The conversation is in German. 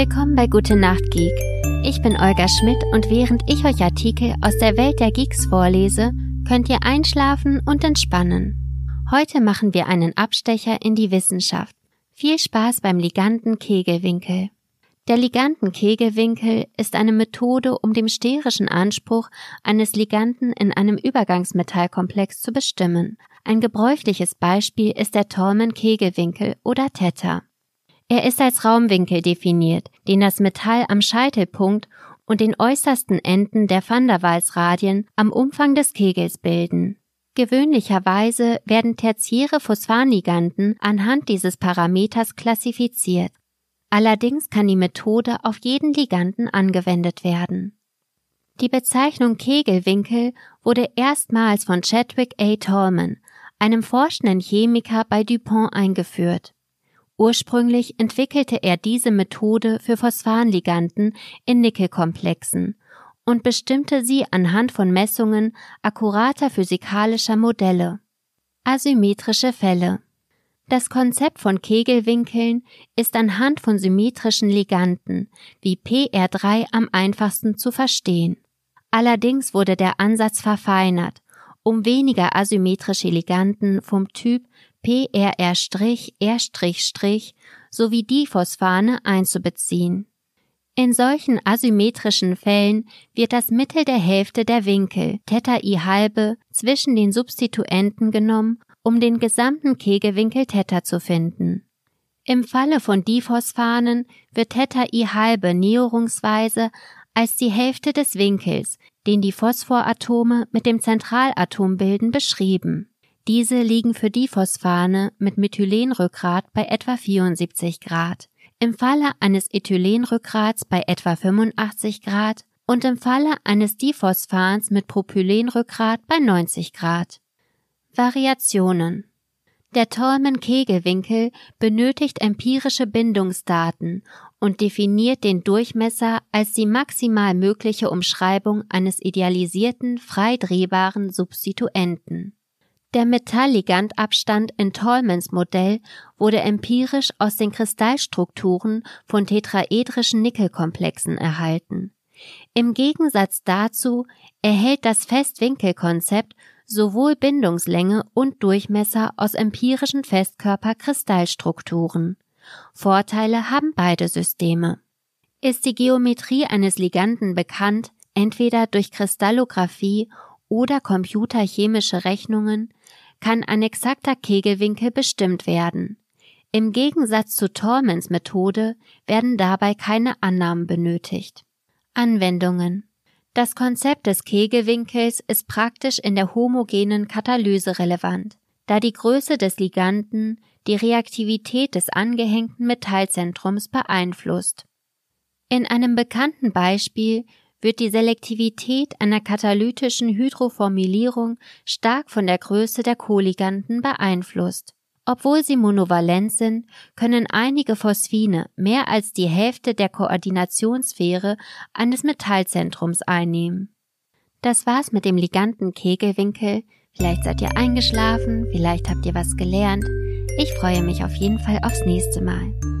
Willkommen bei Gute Nacht Geek. Ich bin Olga Schmidt und während ich euch Artikel aus der Welt der Geeks vorlese, könnt ihr einschlafen und entspannen. Heute machen wir einen Abstecher in die Wissenschaft. Viel Spaß beim Liganten Kegelwinkel. Der Liganten Kegelwinkel ist eine Methode, um den sterischen Anspruch eines Liganten in einem Übergangsmetallkomplex zu bestimmen. Ein gebräuchliches Beispiel ist der Tolman Kegelwinkel oder Theta. Er ist als Raumwinkel definiert, den das Metall am Scheitelpunkt und den äußersten Enden der Van der Waals-Radien am Umfang des Kegels bilden. Gewöhnlicherweise werden tertiäre Phosphanliganden anhand dieses Parameters klassifiziert. Allerdings kann die Methode auf jeden Liganden angewendet werden. Die Bezeichnung Kegelwinkel wurde erstmals von Chadwick A. Tolman, einem forschenden Chemiker bei DuPont eingeführt. Ursprünglich entwickelte er diese Methode für Phosphanliganden in Nickelkomplexen und bestimmte sie anhand von Messungen akkurater physikalischer Modelle. Asymmetrische Fälle Das Konzept von Kegelwinkeln ist anhand von symmetrischen Liganden wie PR3 am einfachsten zu verstehen. Allerdings wurde der Ansatz verfeinert, um weniger asymmetrische Liganden vom Typ PRR', sowie Diphosphane einzubeziehen. In solchen asymmetrischen Fällen wird das Mittel der Hälfte der Winkel, Theta i halbe, zwischen den Substituenten genommen, um den gesamten Kegelwinkel Theta zu finden. Im Falle von Diphosphanen wird Theta i halbe näherungsweise als die Hälfte des Winkels, den die Phosphoratome mit dem Zentralatom bilden, beschrieben. Diese liegen für Diphosphane mit Methylenrückgrat bei etwa 74 Grad, im Falle eines Ethylenrückgrats bei etwa 85 Grad und im Falle eines Diphosphans mit Propylenrückgrat bei 90 Grad. Variationen der Tolman-Kegelwinkel benötigt empirische Bindungsdaten und definiert den Durchmesser als die maximal mögliche Umschreibung eines idealisierten, frei drehbaren Substituenten. Der Metallligandabstand in Tolmans Modell wurde empirisch aus den Kristallstrukturen von tetraedrischen Nickelkomplexen erhalten. Im Gegensatz dazu erhält das Festwinkelkonzept sowohl Bindungslänge und Durchmesser aus empirischen Festkörperkristallstrukturen. Vorteile haben beide Systeme. Ist die Geometrie eines Liganden bekannt, entweder durch Kristallographie oder computerchemische Rechnungen, kann ein exakter Kegelwinkel bestimmt werden. Im Gegensatz zu Tormans Methode werden dabei keine Annahmen benötigt. Anwendungen Das Konzept des Kegelwinkels ist praktisch in der homogenen Katalyse relevant, da die Größe des Liganden die Reaktivität des angehängten Metallzentrums beeinflusst. In einem bekannten Beispiel wird die Selektivität einer katalytischen Hydroformylierung stark von der Größe der Koliganden beeinflusst. Obwohl sie monovalent sind, können einige Phosphine mehr als die Hälfte der Koordinationssphäre eines Metallzentrums einnehmen. Das war's mit dem Liganten Kegelwinkel. Vielleicht seid ihr eingeschlafen, vielleicht habt ihr was gelernt. Ich freue mich auf jeden Fall aufs nächste Mal.